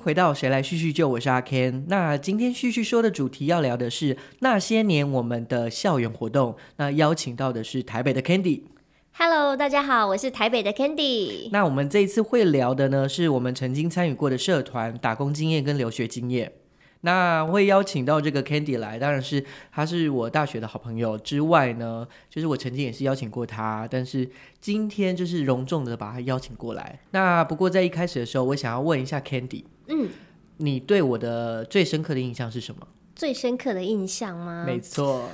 回到谁来叙叙旧，我是阿 Ken。那今天叙叙说的主题要聊的是那些年我们的校园活动。那邀请到的是台北的 Candy。Hello，大家好，我是台北的 Candy。那我们这一次会聊的呢，是我们曾经参与过的社团、打工经验跟留学经验。那会邀请到这个 Candy 来，当然是他是我大学的好朋友之外呢，就是我曾经也是邀请过他，但是今天就是隆重的把他邀请过来。那不过在一开始的时候，我想要问一下 Candy，嗯，你对我的最深刻的印象是什么？最深刻的印象吗？没错，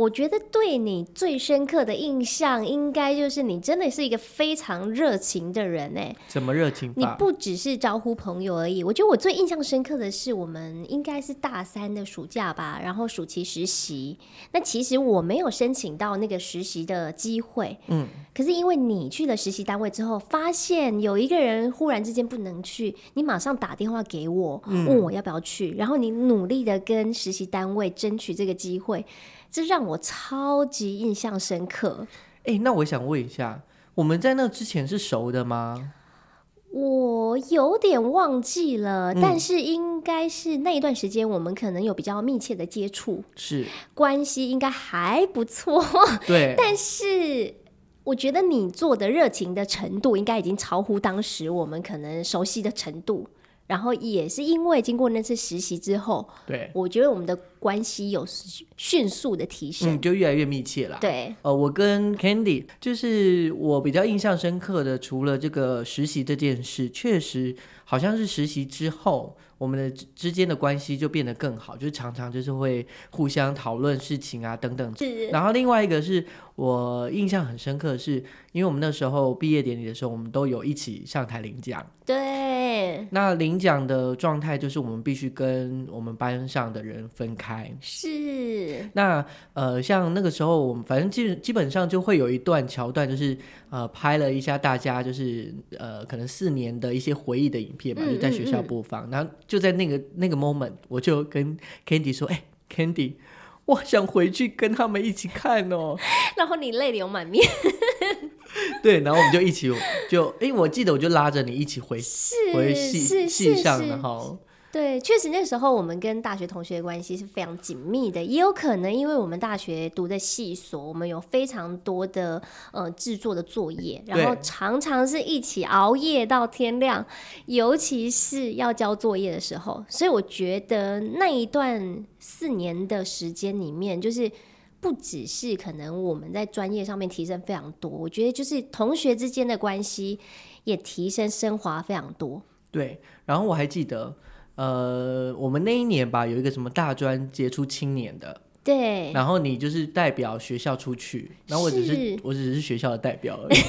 我觉得对你最深刻的印象，应该就是你真的是一个非常热情的人哎。怎么热情你？不只是招呼朋友而已，我觉得我最印象深刻的是，我们应该是大三的暑假吧，然后暑期实习。那其实我没有申请到那个实习的机会，嗯，可是因为你去了实习单位之后，发现有一个人忽然之间不能去，你马上打电话给我，嗯问我要不要去，然后你努力的跟实习单位争取这个机会，这让我超级印象深刻。哎、那我想问一下，我们在那之前是熟的吗？我有点忘记了，嗯但是应该是那一段时间，我们可能有比较密切的接触，是，关系应该还不错。对，但是我觉得你做的热情的程度，应该已经超乎当时我们可能熟悉的程度。然后也是因为经过那次实习之后，对，我觉得我们的关系有迅速的提升。嗯，就越来越密切了。对，呃，我跟 Candy 就是我比较印象深刻的，除了这个实习这件事，确实好像是实习之后，我们的之之间的关系就变得更好，就是常常就是会互相讨论事情啊等等。是然后另外一个是我印象很深刻的是，因为我们那时候毕业典礼的时候，我们都有一起上台领奖。对，那领奖的状态就是我们必须跟我们班上的人分开。是，那呃，像那个时候，我们反正基基本上就会有一段桥段，就是呃拍了一下大家就是呃可能四年的一些回忆的影片嘛，嗯就在学校播放。然后就在那个那个 moment，我就跟 Candy 说：“哎、c a n d y 我想回去跟他们一起看哦。然后你泪流满面。对，然后我们就一起就哎、我记得我就拉着你一起回回系是是系上，然后对，确实那时候我们跟大学同学的关系是非常紧密的，也有可能因为我们大学读的系所，我们有非常多的呃制作的作业，然后常常是一起熬夜到天亮，尤其是要交作业的时候，所以我觉得那一段四年的时间里面，就是。不只是可能我们在专业上面提升非常多，我觉得就是同学之间的关系也提升升华非常多。对，然后我还记得。呃，我们那一年吧，有一个什么大专杰出青年的，对，然后你就是代表学校出去，然后我只是是我只是学校的代表而已。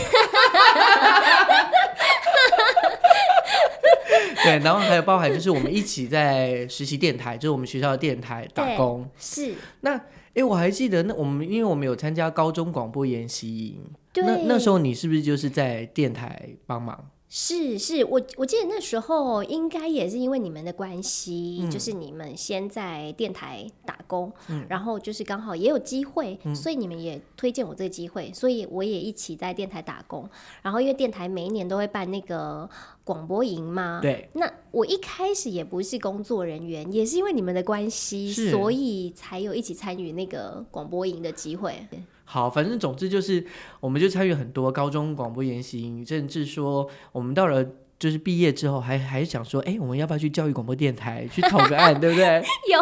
对，然后还有包含就是我们一起在实习电台，就是我们学校的电台打工。是。那哎，我还记得那我们因为我们有参加高中广播研习营，那那时候你是不是就是在电台帮忙？是是，我我记得那时候应该也是因为你们的关系，嗯就是你们先在电台打工，然后就是刚好也有机会，嗯所以你们也推荐我这个机会，所以我也一起在电台打工。然后因为电台每一年都会办那个广播营嘛，对，那我一开始也不是工作人员，也是因为你们的关系，所以才有一起参与那个广播营的机会。好，反正总之就是，我们就参与很多高中广播研习营，甚至说我们到了就是毕业之后还，还想说，哎、我们要不要去教育广播电台去投个案，对不对？有，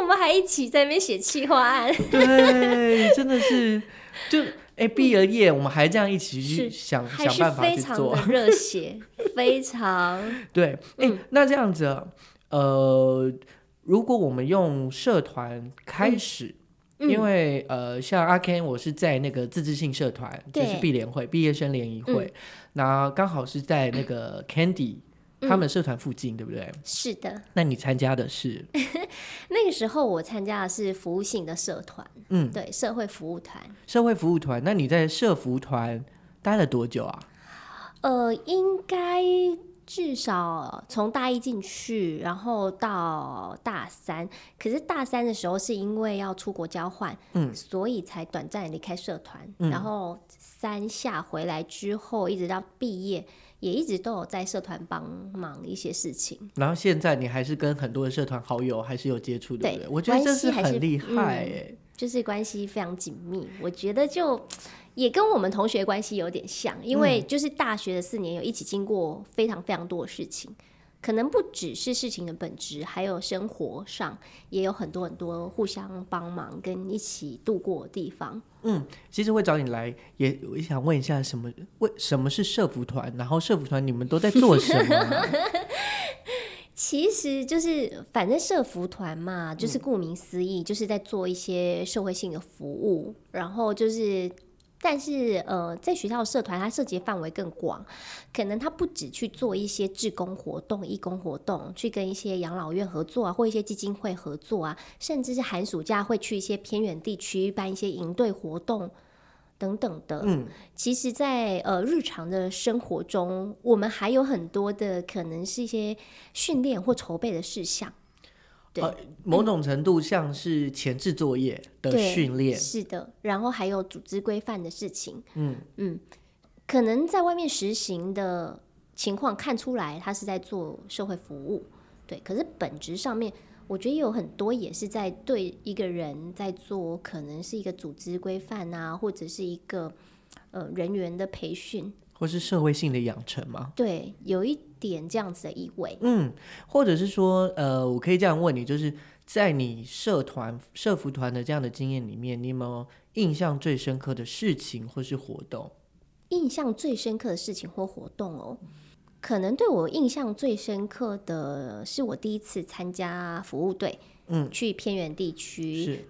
我们还一起在那边写企划案。对，真的是，就哎，毕了业，我们还这样一起去想想办法去做的，热血，非常对，哎、嗯那这样子，呃，如果我们用社团开始。嗯因为呃，像阿 Ken，我是在那个自治性社团，就是对毕联会、毕业生联谊会，那刚好是在那个 Candy 嗯他们社团附近，对不对？是的。那你参加的是，那个时候我参加的是服务性的社团，嗯，对社会服务团。社会服务团。那你在社服团待了多久啊？呃，应该至少从大一进去，然后到大三，可是大三的时候是因为要出国交换，嗯，所以才短暂离开社团。嗯然后三下回来之后，一直到毕业，也一直都有在社团帮忙一些事情。然后现在你还是跟很多的社团好友还是有接触，对不对对？我觉得这是很厉害。就是关系非常紧密，我觉得就也跟我们同学关系有点像，因为就是大学的四年有一起经过非常非常多的事情，可能不只是事情的本质，还有生活上也有很多很多互相帮忙跟一起度过的地方。嗯其实会找你来，也我想问一下，什么为什么是社服团？然后社服团你们都在做什么啊、其实就是反正社服团嘛，就是顾名思义，就是在做一些社会性的服务，然后就是。但是，呃，在学校的社团，它涉及范围更广，可能它不只去做一些志工活动、义工活动，去跟一些养老院合作啊，或一些基金会合作啊，甚至是寒暑假会去一些偏远地区办一些营队活动等等的。嗯，其实在，呃日常的生活中，我们还有很多的可能是一些训练或筹备的事项。对呃某种程度像是前置作业的训练。是的，然后还有组织规范的事情。嗯嗯，可能在外面实行的情况看出来，他是在做社会服务，对。可是本质上面，我觉得有很多也是在对一个人在做，可能是一个组织规范啊，或者是一个呃人员的培训，或是社会性的养成吗？对，有一点这样子的意味。嗯，或者是说，呃，我可以这样问你，就是在你社团、社服团的这样的经验里面，你有没有印象最深刻的事情或是活动？印象最深刻的事情或活动哦，可能对我印象最深刻的是我第一次参加服务队，嗯，去偏远地区是，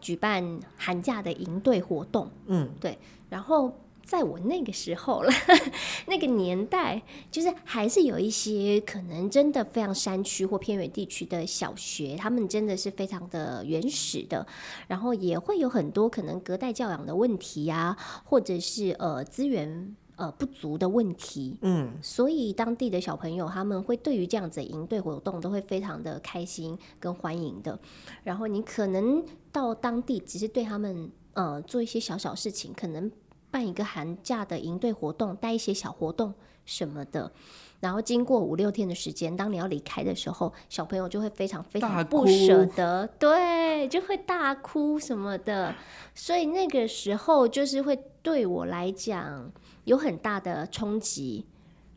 举办寒假的营队活动，嗯，对然后。在我那个时候了，那个年代，就是还是有一些可能真的非常山区或偏远地区的小学，他们真的是非常的原始的，然后也会有很多可能隔代教养的问题啊，或者是呃资源呃不足的问题，嗯，所以当地的小朋友他们会对于这样子的营队活动都会非常的开心跟欢迎的。然后你可能到当地只是对他们呃做一些小小事情，可能办一个寒假的营队活动，带一些小活动什么的。然后经过五六天的时间，当你要离开的时候，小朋友就会非常非常不舍得，对，就会大哭什么的。所以那个时候就是会对我来讲有很大的冲击，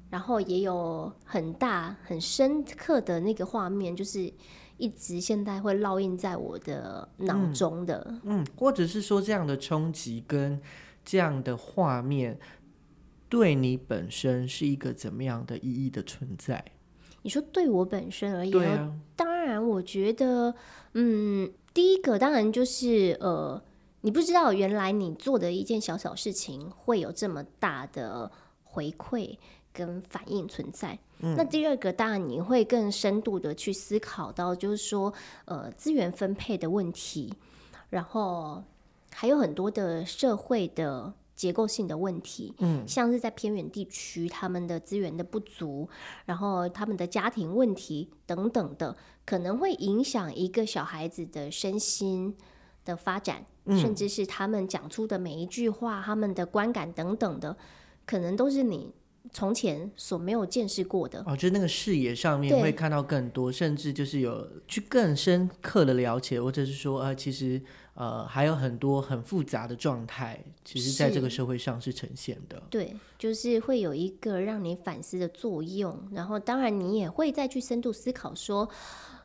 然后也有很大很深刻的那个画面，就是一直现在会烙印在我的脑中的。嗯，或者是说这样的冲击跟这样的画面，对你本身是一个怎么样的意义的存在？你说对我本身而言，当然，我觉得，嗯，第一个当然就是呃，你不知道原来你做的一件小小事情会有这么大的回馈跟反应存在。那第二个，当然你会更深度的去思考到，就是说，呃，资源分配的问题，然后还有很多的社会的结构性的问题，嗯，像是在偏远地区，他们的资源的不足，然后他们的家庭问题等等的，可能会影响一个小孩子的身心的发展，甚至是他们讲出的每一句话、他们的观感等等的，可能都是你从前所没有见识过的。哦，就是那个视野上面会看到更多，甚至就是有去更深刻的了解，或者是说，呃，其实呃还有很多很复杂的状态，其实在这个社会上是呈现的。对，就是会有一个让你反思的作用，然后当然你也会再去深度思考说，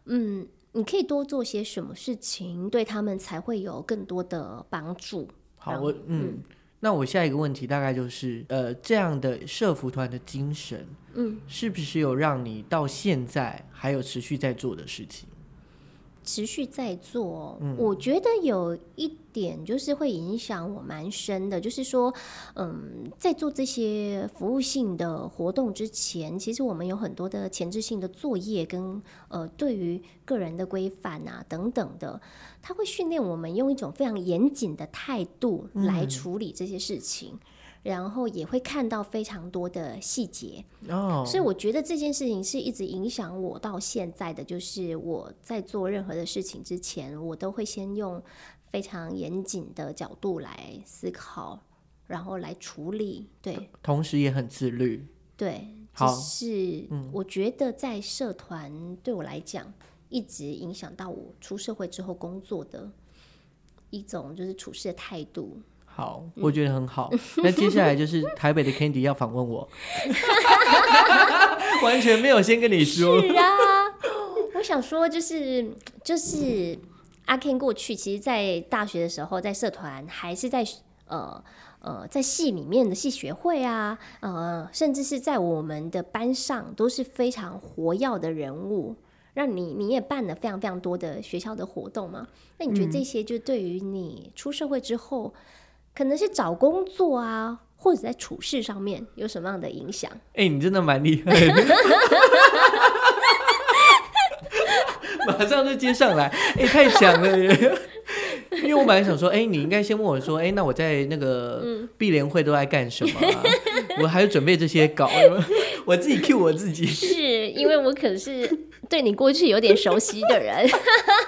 嗯，你可以多做些什么事情，对他们才会有更多的帮助。好，然我嗯，那我下一个问题大概就是，呃，这样的社服团的精神，嗯，是不是有让你到现在还有持续在做的事情？持续在做，我觉得有一点就是会影响我蛮深的，就是说，嗯，在做这些服务性的活动之前，其实我们有很多的前置性的作业跟呃，对于个人的规范啊等等的，它会训练我们用一种非常严谨的态度来处理这些事情。然后也会看到非常多的细节。哦，所以我觉得这件事情是一直影响我到现在的，就是我在做任何的事情之前，我都会先用非常严谨的角度来思考，然后来处理。对同时也很自律。对，好只是我觉得在社团对我来讲，一直影响到我出社会之后工作的一种就是处事的态度。好，我觉得很好。那接下来就是 台北的 Candy 要访问我，完全没有先跟你说。是啊，我想说就是就是阿 Ken 过去，其实，在大学的时候，在社团还是在呃呃在系里面的系学会啊，呃，甚至是在我们的班上都是非常活跃的人物。让你你也办了非常非常多的学校的活动嘛？那你觉得这些就对于你出社会之后，可能是找工作啊，或者在处事上面有什么样的影响？哎、你真的蛮厉害的，马上就接上来，哎、太强了耶！因为我本来想说，哎、你应该先问我说，哎、那我在那个碧莲会都在干什么、啊？我还有准备这些稿，我自己 cue 我自己。是因为我可是对你过去有点熟悉的人，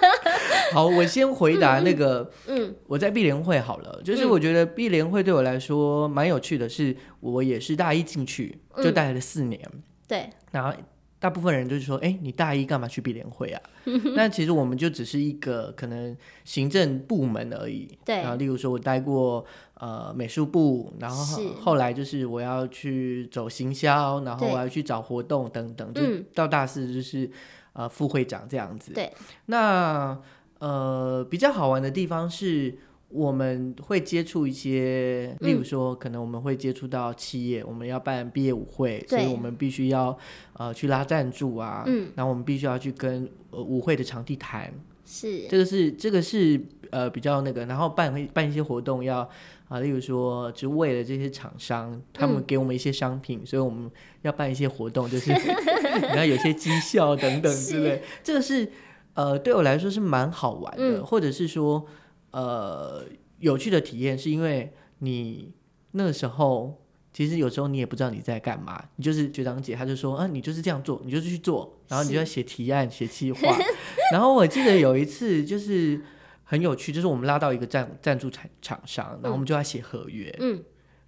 好，我先回答那个，嗯。我在碧莲会好了，就是我觉得碧莲会对我来说蛮有趣的是，我也是大一进去就待了四年，对，然后大部分人就是说，哎、你大一干嘛去碧莲会啊？那其实我们就只是一个可能行政部门而已。对然后例如说我待过呃美术部，然后是后来就是我要去走行销，然后我要去找活动等等，就嗯到大四就是呃副会长这样子。对，那呃比较好玩的地方是。我们会接触一些，例嗯如说，可能我们会接触到企业，我们要办毕业舞会，所以我们必须要呃去拉赞助啊，嗯，然后我们必须要去跟呃舞会的场地谈，是，这个是这个是呃比较那个，然后办会办一些活动要啊、例如说就为了这些厂商，他们嗯。给我们一些商品，所以我们要办一些活动，就是 然后有些绩效等等之类，这个是呃对我来说是蛮好玩的，嗯。或者是说呃有趣的体验，是因为你那个时候。其实有时候你也不知道你在干嘛，你就是学长姐，他就说啊，你就是这样做，你就是去做，然后你就要写提案、写计划。然后我记得有一次就是很有趣，就是我们拉到一个赞赞助厂厂商，然后我们就要写合约。嗯，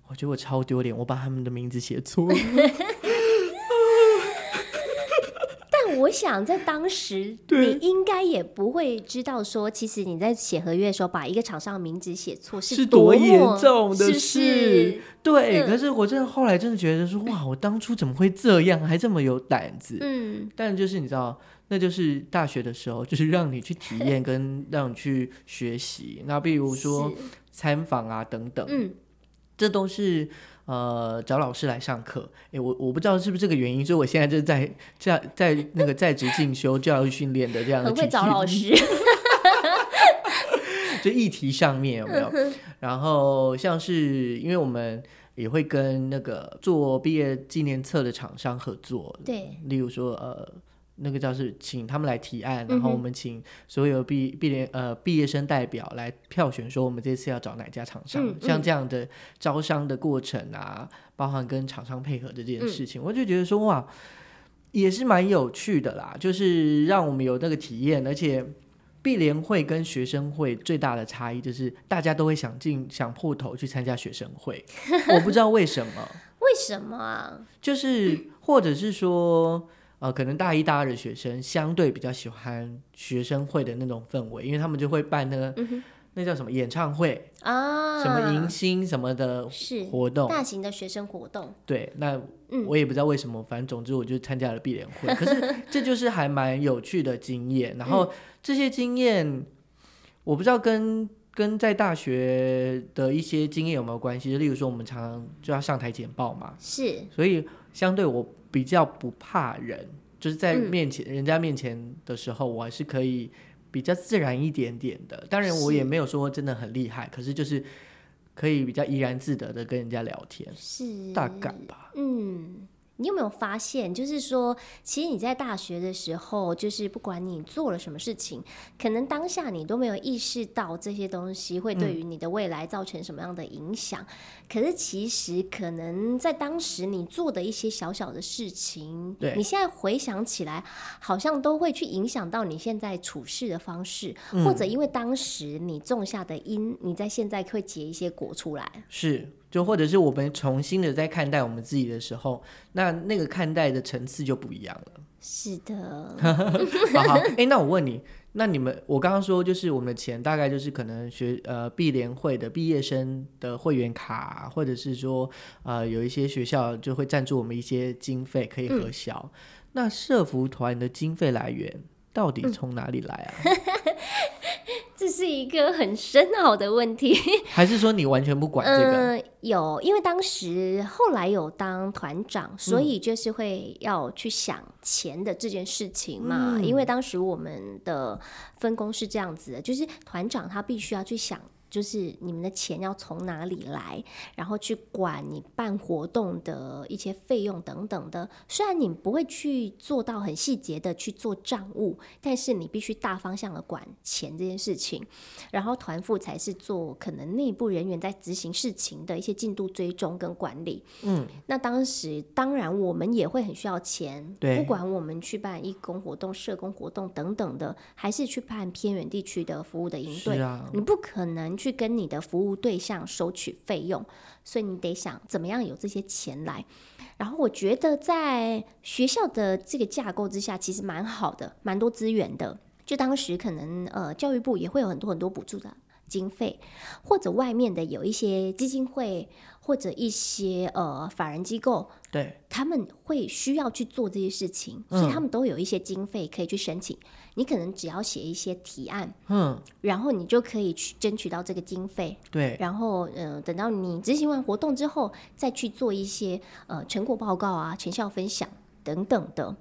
我觉得我超丢脸，我把他们的名字写错了。但我想在当时，你应该也不会知道说，其实你在写合约的时候，把一个厂商的名字写错是多严重的事是？对，嗯。可是我真的后来真的觉得说，哇，我当初怎么会这样，还这么有胆子？嗯，但就是你知道，那就是大学的时候，就是让你去体验 跟让你去学习。那比如说是。参访啊等等，嗯，这都是呃找老师来上课。诶，我我不知道是不是这个原因，所以我现在就在在在那个在职进修教育训练的这样的很会找老师，就议题上面有没有？然后像是因为我们也会跟那个做毕业纪念册的厂商合作，对，例如说呃。那个叫是请他们来提案，然后我们请所有毕毕业呃毕业生代表来票选，说我们这次要找哪家厂商。嗯像嗯这样的招商的过程啊，包含跟厂商配合的这件嗯事情，我就觉得说哇，也是蛮有趣的啦，就是让我们有那个体验，而且毕联会跟学生会最大的差异就是大家都会想尽想破头去参加学生会，我不知道为什么，为什么啊？就是或者是说。呃，可能大一、大二的学生相对比较喜欢学生会的那种氛围，因为他们就会办那个、那叫什么演唱会、啊，什么迎新什么的是活动。大型的学生活动，对，那嗯我也不知道为什么，反正总之我就参加了毕联会。可是 这就是还蛮有趣的经验，然嗯后这些经验，我不知道跟跟在大学的一些经验有没有关系。就例如说，我们常常就要上台简报嘛，是所以相对我比较不怕人，就是在嗯面前、人家面前的时候，我还是可以比较自然一点点的。当然，我也没有说真的很厉害，可是就是可以比较怡然自得的跟人家聊天，是大概吧。嗯，你有没有发现，就是说，其实你在大学的时候，就是不管你做了什么事情，可能当下你都没有意识到这些东西会对于你的未来造成什么样的影响。可是其实可能在当时你做的一些小小的事情，对你现在回想起来，好像都会去影响到你现在处事的方式，或者因为当时你种下的因，你在现在会结一些果出来。是，就或者是我们重新的在看待我们自己的时候，那那个看待的层次就不一样了。是的，好好，哎、那我问你，那你们，我刚刚说就是我们的钱大概就是可能学呃毕联会的毕业生的会员卡，或者是说呃有一些学校就会赞助我们一些经费可以核销。那社服团的经费来源到底从哪里来啊？这是一个很深奥的问题。还是说你完全不管这个？嗯，有，因为当时后来有当团长，所嗯以就是会要去想钱的这件事情嘛。嗯因为当时我们的分工是这样子的，就是团长他必须要去想。就是你们的钱要从哪里来，然后去管你办活动的一些费用等等的。虽然你不会去做到很细节的去做账务，但是你必须大方向的管钱这件事情。然后团副才是做可能内部人员在执行事情的一些进度追踪跟管理。嗯，那当时当然我们也会很需要钱，不管我们去办义工活动、社工活动等等的，还是去办偏远地区的服务的营队，啊，你不可能去跟你的服务对象收取费用，所以你得想怎么样有这些钱来。然后我觉得在学校的这个架构之下，其实蛮好的，蛮多资源的。就当时可能呃教育部也会有很多很多补助的经费，或者外面的有一些基金会或者一些呃法人机构，对，他们会需要去做这些事情，嗯所以他们都有一些经费可以去申请。你可能只要写一些提案，嗯，然后你就可以去争取到这个经费，对，然后呃，等到你执行完活动之后，再去做一些呃成果报告啊、成效分享等等的，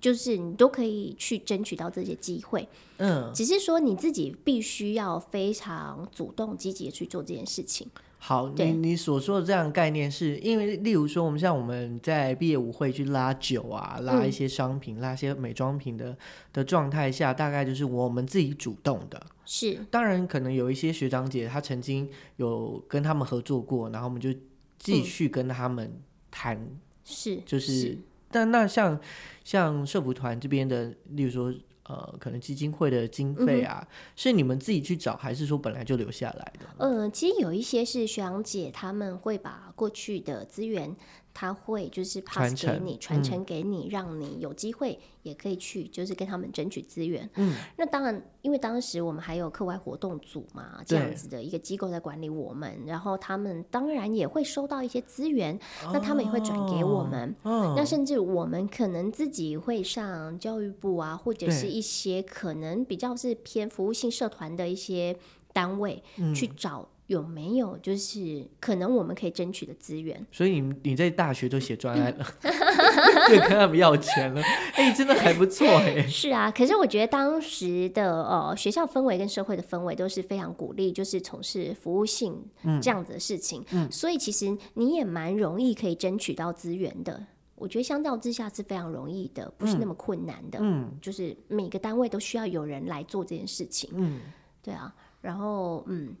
就是你都可以去争取到这些机会。嗯，只是说你自己必须要非常主动积极的去做这件事情。好，你你所说的这样的概念是，因为例如说，我们像我们在毕业舞会去拉酒啊，拉嗯一些商品、拉一些美妆品的的状态下，大概就是我们自己主动的。是，当然，可能有一些学长姐她曾经有跟他们合作过，然后我们就继续跟他们谈，是，就是，但那像像社服团这边的，例如说。呃，可能基金会的经费嗯啊，是你们自己去找，还是说本来就留下来的？呃，其实有一些是学长姐他们会把过去的资源，他会就是 pass 给你，传承给你，让你有机会也可以去，就是跟他们争取资源。嗯，那当然，因为当时我们还有课外活动组嘛，这样子的一个机构在管理我们，然后他们当然也会收到一些资源，那他们也会转给我们。哦，那甚至我们可能自己会上教育部啊，或者是一些可能比较是偏服务性社团的一些单位，嗯。去找有没有就是可能我们可以争取的资源。所以你你在大学就写专案了，就跟他们要钱了，哎、真的还不错哎、是啊，可是我觉得当时的呃学校氛围跟社会的氛围都是非常鼓励，就是从事服务性这样子的事情，所以其实你也蛮容易可以争取到资源的。我觉得相较之下是非常容易的，不是那么困难的。嗯就是每个单位都需要有人来做这件事情。嗯，对啊，然后嗯，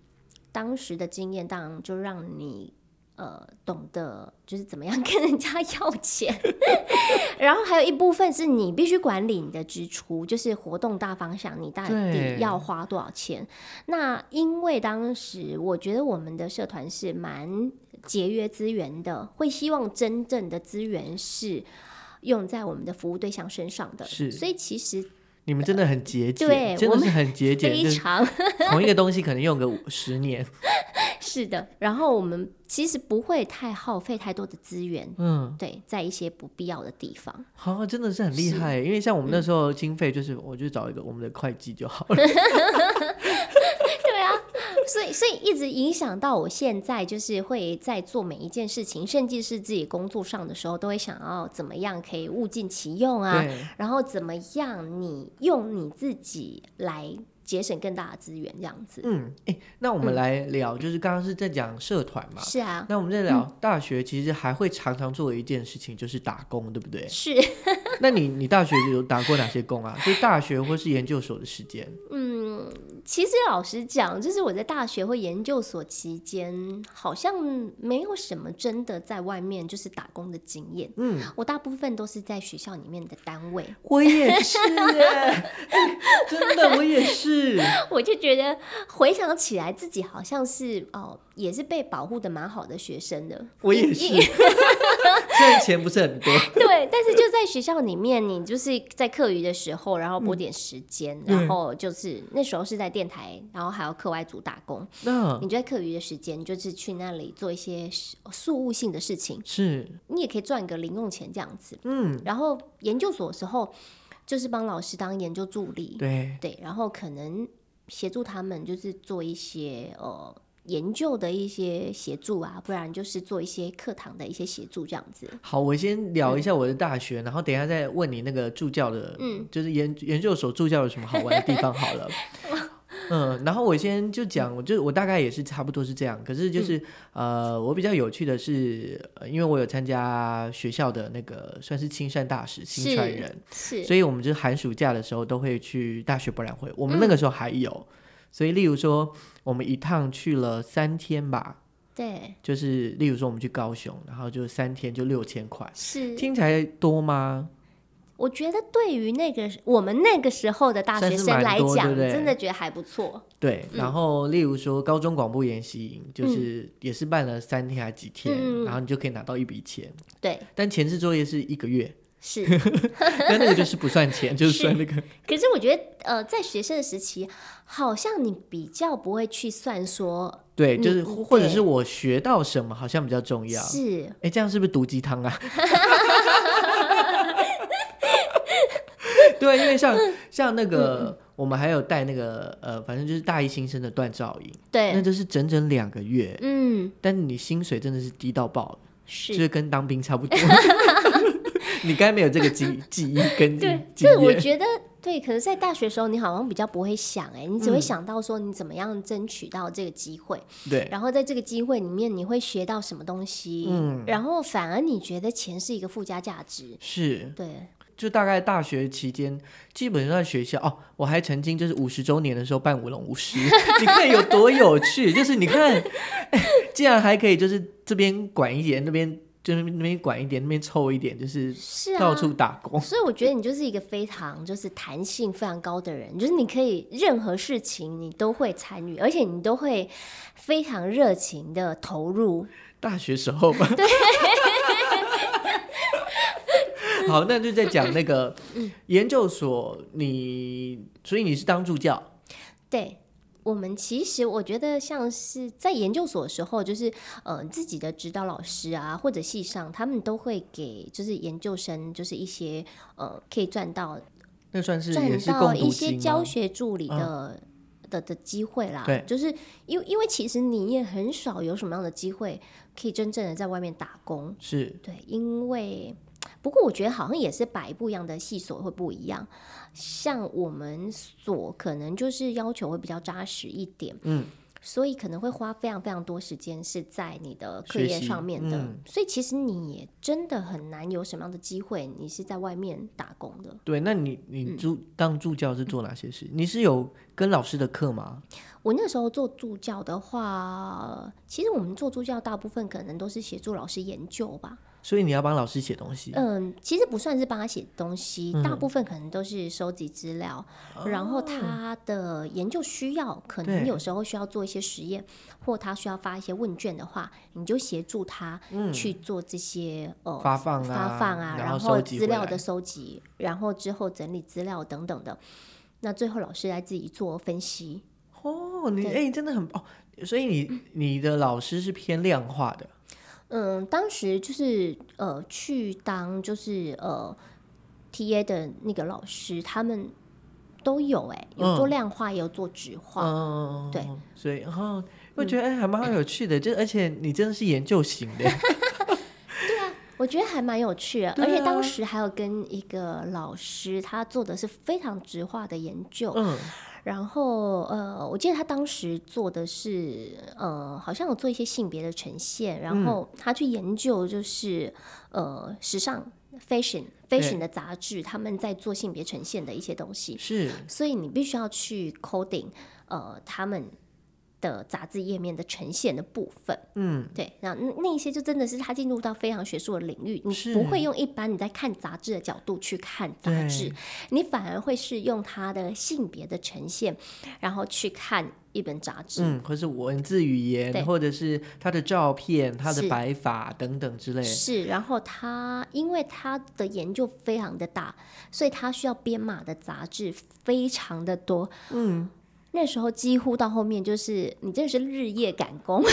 当时的经验当然就让你呃懂得就是怎么样 跟人家要钱，然后还有一部分是你必须管理你的支出，就是活动大方向你到底要花多少钱。那因为当时我觉得我们的社团是蛮节约资源的，会希望真正的资源是。用在我们的服务对象身上的，是所以其实你们真的很节俭，对真的是很节俭，就常 同一个东西可能用个五十年，是的，然后我们其实不会太耗费太多的资源，嗯，对，在一些不必要的地方。好、真的是很厉害，因为像我们嗯。那时候经费就是，我就找一个我们的会计就好了，所以所以一直影响到我现在，就是会在做每一件事情，甚至是自己工作上的时候，都会想要怎么样可以物尽其用啊，然后怎么样你用你自己来节省更大的资源，这样子。嗯，哎、那我们来聊，就是刚刚是在讲社团嘛，是啊，那我们在聊大学，其实还会常常做的一件事情就是打工，对不对？是，那你你大学有打过哪些工啊？就大学或是研究所的时间？嗯，其实老实讲，就是我在大学或研究所期间，好像没有什么真的在外面就是打工的经验。嗯，我大部分都是在学校里面的单位，我也是 真的我也是。我就觉得回想起来，自己好像是哦，也是被保护的蛮好的学生的。我也是，虽然钱不是很多，对，但是就在学校里面，你就是在课余的时候，然后拨点时间，嗯。然后就是那时候是在电台，然后还有课外组打工。那你就在课余的时间，就是去那里做一些事事务性的事情，是。你也可以赚个零用钱这样子。嗯，然后研究所的时候，就是帮老师当研究助理，对，对，然后可能协助他们就是做一些呃研究的一些协助啊，不然就是做一些课堂的一些协助这样子。好，我先聊一下我的大学，然后等一下再问你那个助教的，嗯，就是研研究所助教有什么好玩的地方好了。嗯，然后我先就讲，我就我大概也是差不多是这样，可是就是、呃，我比较有趣的是，呃因为我有参加学校的那个算是青山大使新传人，是，所以我们就寒暑假的时候都会去大学博览会，我们那个时候还有，所以例如说我们一趟去了三天吧，对，就是例如说我们去高雄，然后就三天就六千块，是。听起来多吗？我觉得对于那个我们那个时候的大学生来讲，对对？真的觉得还不错。对，然后例如说高中广播研习营，就是也是办了三天还几天，嗯然后你就可以拿到一笔钱，对，但前置作业是一个月，是。那那个就是不算钱，就是算那个可是我觉得，呃，在学生的时期，好像你比较不会去算说对，就是或者是我学到什么好像比较重要。是。哎，这样是不是毒鸡汤啊？对，因为像像那嗯个，我们还有带那个呃，反正就是大一新生的断照影，对，那对，就是整整两个月，嗯，但你薪水真的是低到爆，就是是跟当兵差不多。你该没有这个记记忆跟对，经这我验，觉得对。可是，在大学的时候，你好像比较不会想，哎，你只会嗯想到说你怎么样争取到这个机会，对，然后在这个机会里面你会学到什么东西，嗯然后反而你觉得钱是一个附加价值，是，对，就大概大学期间，基本上在学校哦，我还曾经就是五十周年的时候办舞龙舞狮，你看有多有趣，就是你看，哎竟然还可以就是这边管一点，那边就那边那边管一点，那边凑一点，就是到处打工。所以我觉得你就是一个非常就是弹性非常高的人，就是你可以任何事情你都会参与，而且你都会非常热情的投入。大学时候吧。好，那就在讲那个嗯研究所，你所以你是当助教，对我们其实我觉得像是在研究所的时候，就是呃自己的指导老师啊，或者系上，他们都会给就是研究生就是一些呃可以赚到那算是赚到一些？教学助理的、的的机会啦。对就是因为因为其实你也很少有什么样的机会可以真正的在外面打工。是对，因为不过我觉得好像也是摆不一样的系所会不一样。像我们所可能就是要求会比较扎实一点，嗯，所以可能会花非常非常多时间是在你的课业上面的，嗯所以其实你也真的很难有什么样的机会，你是在外面打工的。对。那你你嗯助、当助教是做哪些事？你是有跟老师的课吗？我那时候做助教的话，其实我们做助教大部分可能都是协助老师研究吧。所以你要帮老师写东西。嗯，其实不算是帮他写东西，嗯。大部分可能都是收集资料，然后他的研究需要，可能有时候需要做一些实验，或他需要发一些问卷的话，你就协助他去做这些、呃嗯发放啊发放啊，然然后资料的收集，然后之后整理资料等等的。那最后老师来自己做分析，哦，你哎、对真的很哦，所以你你的老师是偏量化的，嗯，当时就是呃去当就是呃 T A 的那个老师，他们都有哎、有做嗯。量化，也有做纸化。嗯，对，所以哦，我觉得哎、还蛮有趣的，就而且你真的是研究型的，我觉得还蛮有趣的，对而且当啊。时还有跟一个老师，他做的是非常直化的研究，嗯，然后呃，我记得他当时做的是呃，好像有做一些性别的呈现，然后他去研究就是呃时尚 fashion fashion 的杂志，他们在做性别呈现的一些东西，是。所以你必须要去 coding 呃他们。的杂志页面的呈现的部分，嗯，对，那那那些就真的是他进入到非常学术的领域，你不会用一般你在看杂志的角度去看杂志，你反而会是用他的性别的呈现，然后去看一本杂志。嗯，或是文字语言，或者是他的照片、他的白发等等之类。是，然后他因为他的研究非常的大，所以他需要编码的杂志非常的多。嗯，那时候几乎到后面就是你真的是日夜赶工，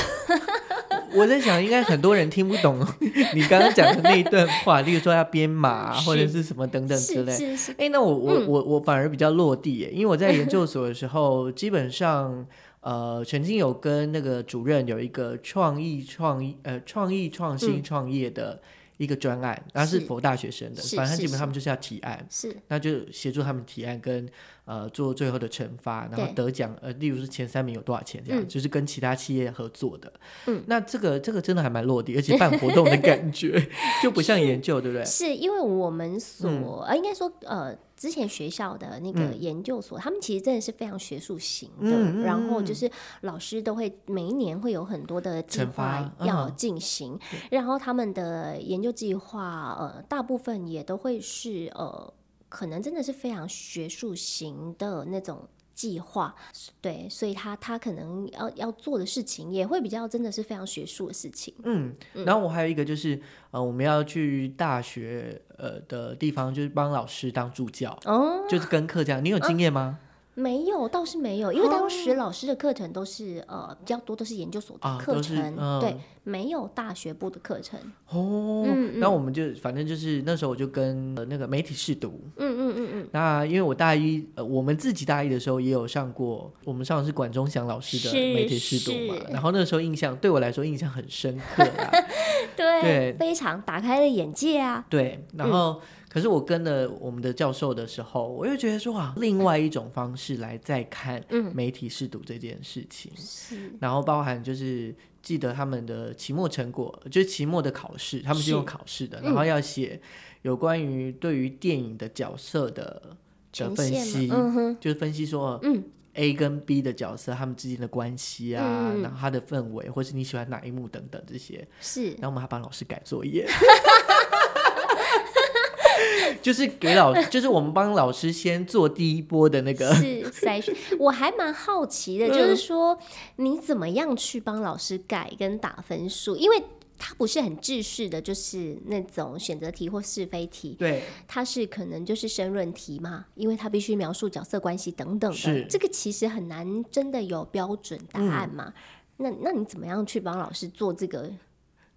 我在想，应该很多人听不懂 你刚刚讲的那一段话，例如说要编码或者是什么等等之类。是是。是，哎，那我我嗯。我我反而比较落地耶，因为我在研究 所的时候，基本上呃曾经有跟那个主任有一个创意创意呃创意创新嗯。创业的一个专案，然后是是否大学生的，反正基本上他们就是要提案，是那就协助他们提案跟呃做最后的惩罚，然后得奖，呃，例如是前三名有多少钱这样，嗯就是跟其他企业合作的。嗯，那这个这个真的还蛮落地，而且办活动的感觉 就不像研究，对不对？是因为我们所、嗯呃，应该说呃，之前学校的那个嗯。研究所，他们其实真的是非常学术型的，然后就是老师都会每一年会有很多的计划要嗯。进行，然后他们的研究计划呃，大部分也都会是呃，可能真的是非常学术型的那种。计划对，所以他他可能要要做的事情也会比较真的是非常学术的事情。嗯，然后我还有一个就是呃，我们要去大学呃的地方，就是帮老师当助教，哦，就是跟课这样。你有经验吗？没有，倒是没有，因为当时老师的课程都是呃比较多都是研究所的课程，嗯。对，没有大学部的课程。哦，嗯那我们就反正就是那时候我就跟、呃那个媒体试读，嗯嗯嗯嗯，那因为我大一，呃，我们自己大一的时候也有上过，我们上的是管中祥老师的媒体试读嘛，然后那时候印象对我来说印象很深刻啦，对，对。非常打开了眼界啊。对，然后、可是我跟了我们的教授的时候，我又觉得说啊，另外一种方式来再看嗯。媒体试读这件事情，是，然后包含就是记得他们的期末成果，就是期末的考试，他们是是用考试的，嗯。然后要写有关于对于电影的角色的的分析，嗯哼，就是分析说，嗯。A 跟 B 的角色他们之间的关系啊，嗯然后他的氛围，或是你喜欢哪一幕等等这些，是。然后我们还帮老师改作业。就是给老，就是我们帮老师先做第一波的那个，是筛选。我还蛮好奇的，嗯就是说你怎么样去帮老师改跟打分数？因为它不是很制式的，就是那种选择题或是非题，对，它是可能就是申论题嘛，因为它必须描述角色关系等等的是，这个其实很难真的有标准答案嗯嘛。那那你怎么样去帮老师做这个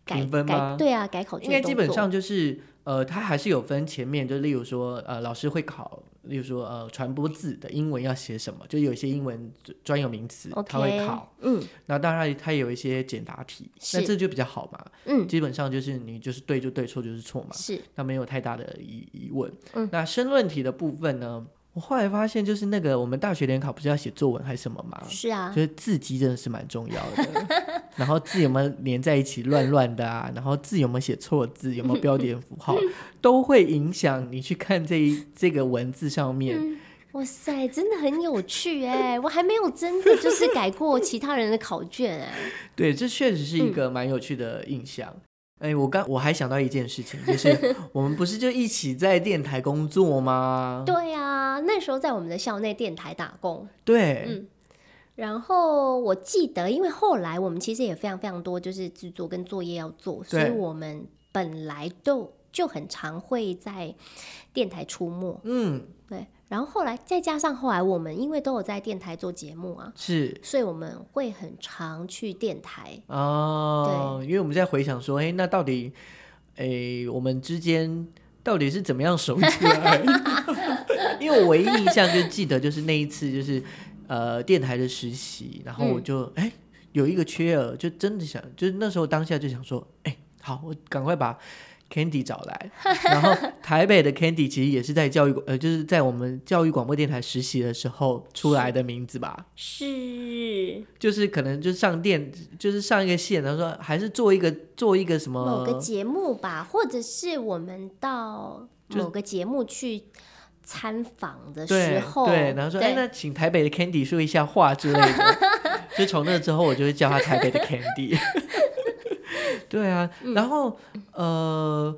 改分吗改？对啊，改考卷应该基本上就是呃，它还是有分前面，就例如说呃，老师会考，例如说呃，传播字的英文要写什么，就有一些英文专有名词他会考。嗯那当然，它有一些简答题，那这就比较好嘛。嗯基本上就是你就是对就对，错就是错嘛。是那没有太大的疑疑问。嗯那申论题的部分呢，我后来发现就是那个我们大学联考不是要写作文还是什么嘛，是啊就，是字迹真的是蛮重要的。然后字有没有连在一起乱乱的啊？然后字有没有写错字，有没有标点符号，都会影响你去看这一这个文字上面。哇塞，真的很有趣哎！我还没有真的就是改过其他人的考卷哎。对，这确实是一个蛮有趣的印象。哎、我刚我还想到一件事情，就是 我们不是就一起在电台工作吗？对啊，那时候在我们的校内电台打工，对，嗯然后我记得，因为后来我们其实也非常非常多，就是制作跟作业要做，所以我们本来都就很常会在电台出没。嗯，对，然后后来再加上后来我们因为都有在电台做节目啊，是所以我们会很常去电台。哦，因为我们在回想说，哎，那到底，哎，我们之间到底是怎么样熟起来？因为我唯一印象就记得就是那一次，就是呃电台的实习，然后我嗯就哎、有一个缺额，就真的想，就是那时候当下就想说，哎，好，我赶快把 Candy 找来，然后台北的 Candy 其实也是在教育呃，就是在我们教育广播电台实习的时候出来的名字吧。是就是可能就是上电，就是上一个线，然后说还是做一个做一个什么某个节目吧，或者是我们到某个节目去参访的时对候，对，然后说哎，那请台北的 Candy 说一下话之类的。就从那之后，我就会叫他台北的 Candy。对啊，嗯然后呃，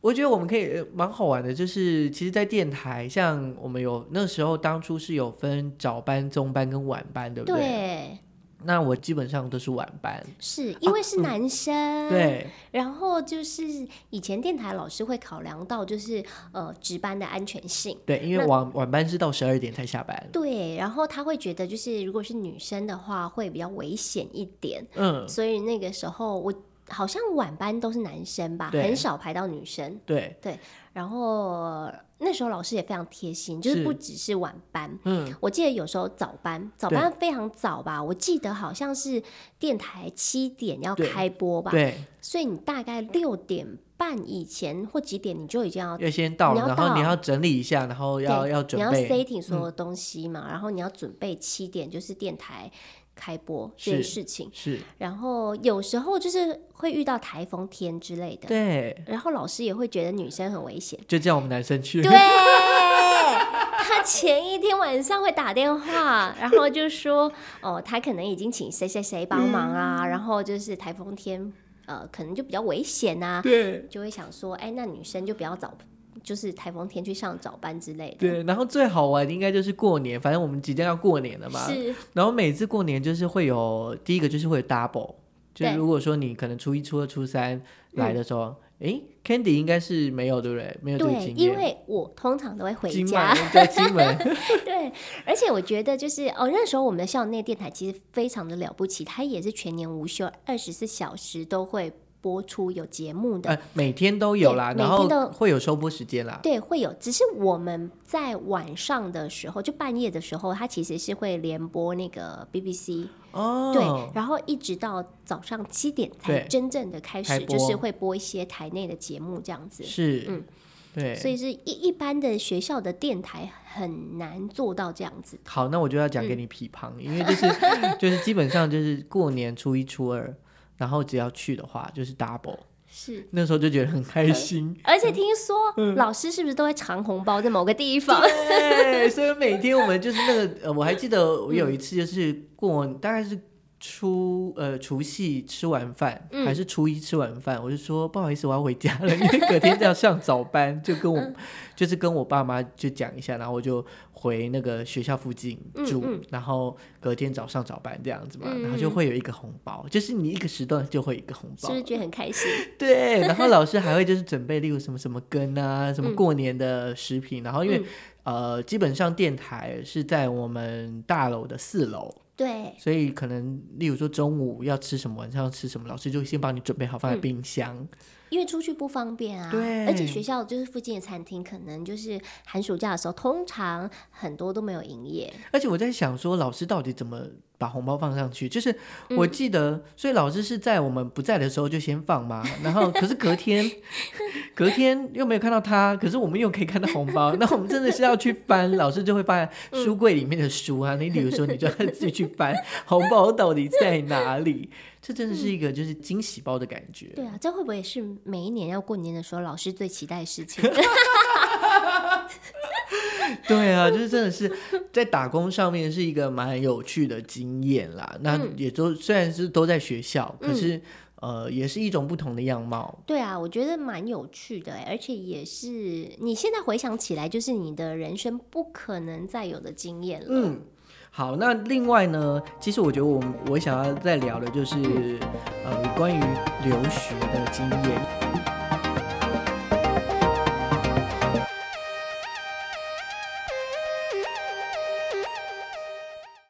我觉得我们可以呃蛮好玩的，就是其实，在电台，像我们有那时候当初是有分早班、中班跟晚班，对不对？对，那我基本上都是晚班。是因为是男生，对然后就是以前电台老师会考量到就是呃值班的安全性。对，因为晚晚班是到十二点才下班。对，然后他会觉得，就是如果是女生的话，会比较危险一点，嗯，所以那个时候我好像晚班都是男生吧，很少排到女生。对。对，然后那时候老师也非常贴心，就是是。不只是晚班，嗯，我记得有时候早班，早班非常早吧，我记得好像是电台七点要开播吧，对，所以你大概六点半以前或几点你就已经要。要先到，你要然后你要整理一下，然后要对要你要准备。嗯 setting 所有东西嘛，然后你要准备七点就是电台开播这件事情，是，然后有时候就是会遇到台风天之类的，对，然后老师也会觉得女生很危险，就叫我们男生去。对，他前一天晚上会打电话，然后就说哦，他可能已经请谁谁谁帮忙啊，嗯。然后就是台风天，呃，可能就比较危险啊，对。就会想说，哎，那女生就不要早，就是台风天去上早班之类的。对，然后最好玩的应该就是过年，反正我们即将要过年了嘛。是，然后每次过年就是会有第一个就是会有 double，就是如果说你可能初一、初二、初三来的时候，诶 c a n d y 应该是没有对不对？没有这个对。因为我通常都会回家门，在金门，对，而且我觉得就是哦，那时候我们的校内电台其实非常的了不起，它也是全年无休，二十四小时都会播出有节目的。呃，每天都有啦，然后每天都会有收播时间啦。对，会有，只是我们在晚上的时候，就半夜的时候，它其实是会连播那个 BBC，、哦，对，然后一直到早上七点才真正的开开始，就是播会播一些台内的节目这样子。是，嗯对，所以是一一般的学校的电台很难做到这样子。好，那我就要讲嗯给你匹旁，因为就是就是基本上就是过年初一、初二，然后只要去的话就是 double，是，那时候就觉得很开心。而且听说嗯老师是不是都会藏红包在某个地方？对，所以每天我们就是那个，呃，我还记得我嗯有一次就是过，大概是初呃除夕吃完饭，嗯。还是初一吃完饭，我就说不好意思，我要回家了，因为隔天要上早班，就跟我、嗯。就是跟我爸妈就讲一下，然后我就回那个学校附近住，然后隔天早上早班这样子嘛，嗯然后就会有一个红包，就是你一个时段就会有一个红包是不，是觉得很开心？对，然后老师还会就是准备，例如什么什么羹啊，什么嗯。过年的食品，然后因为、嗯。呃，基本上电台是在我们大楼的四楼，对，所以可能例如说中午要吃什么，晚上要吃什么，老师就先帮你准备好放在嗯。冰箱。因为出去不方便啊。对。而且学校就是附近的餐厅，可能就是寒暑假的时候，通常很多都没有营业。而且我在想说，老师到底怎么把红包放上去？就是嗯。我记得，所以老师是在我们不在的时候就先放嘛，然后可是隔天 隔天又没有看到他，可是我们又可以看到红包，那我们真的是要去翻，老师就会放在书柜里面的书啊，你比如说你就要自己去翻红包到底在哪里，这真的是一个就是惊喜包的感觉。对啊，这会不会是每一年要过年的时候，老师最期待的事情？对啊，就是真的是在打工上面是一个蛮有趣的经验啦。那嗯也都虽然是都在学校，可是、呃也是一种不同的样貌。对啊，我觉得蛮有趣的欸，而且也是你现在回想起来，就是你的人生不可能再有的经验了。嗯，好，那另外呢，其实我觉得我我想要再聊的就是呃关于留学的经验。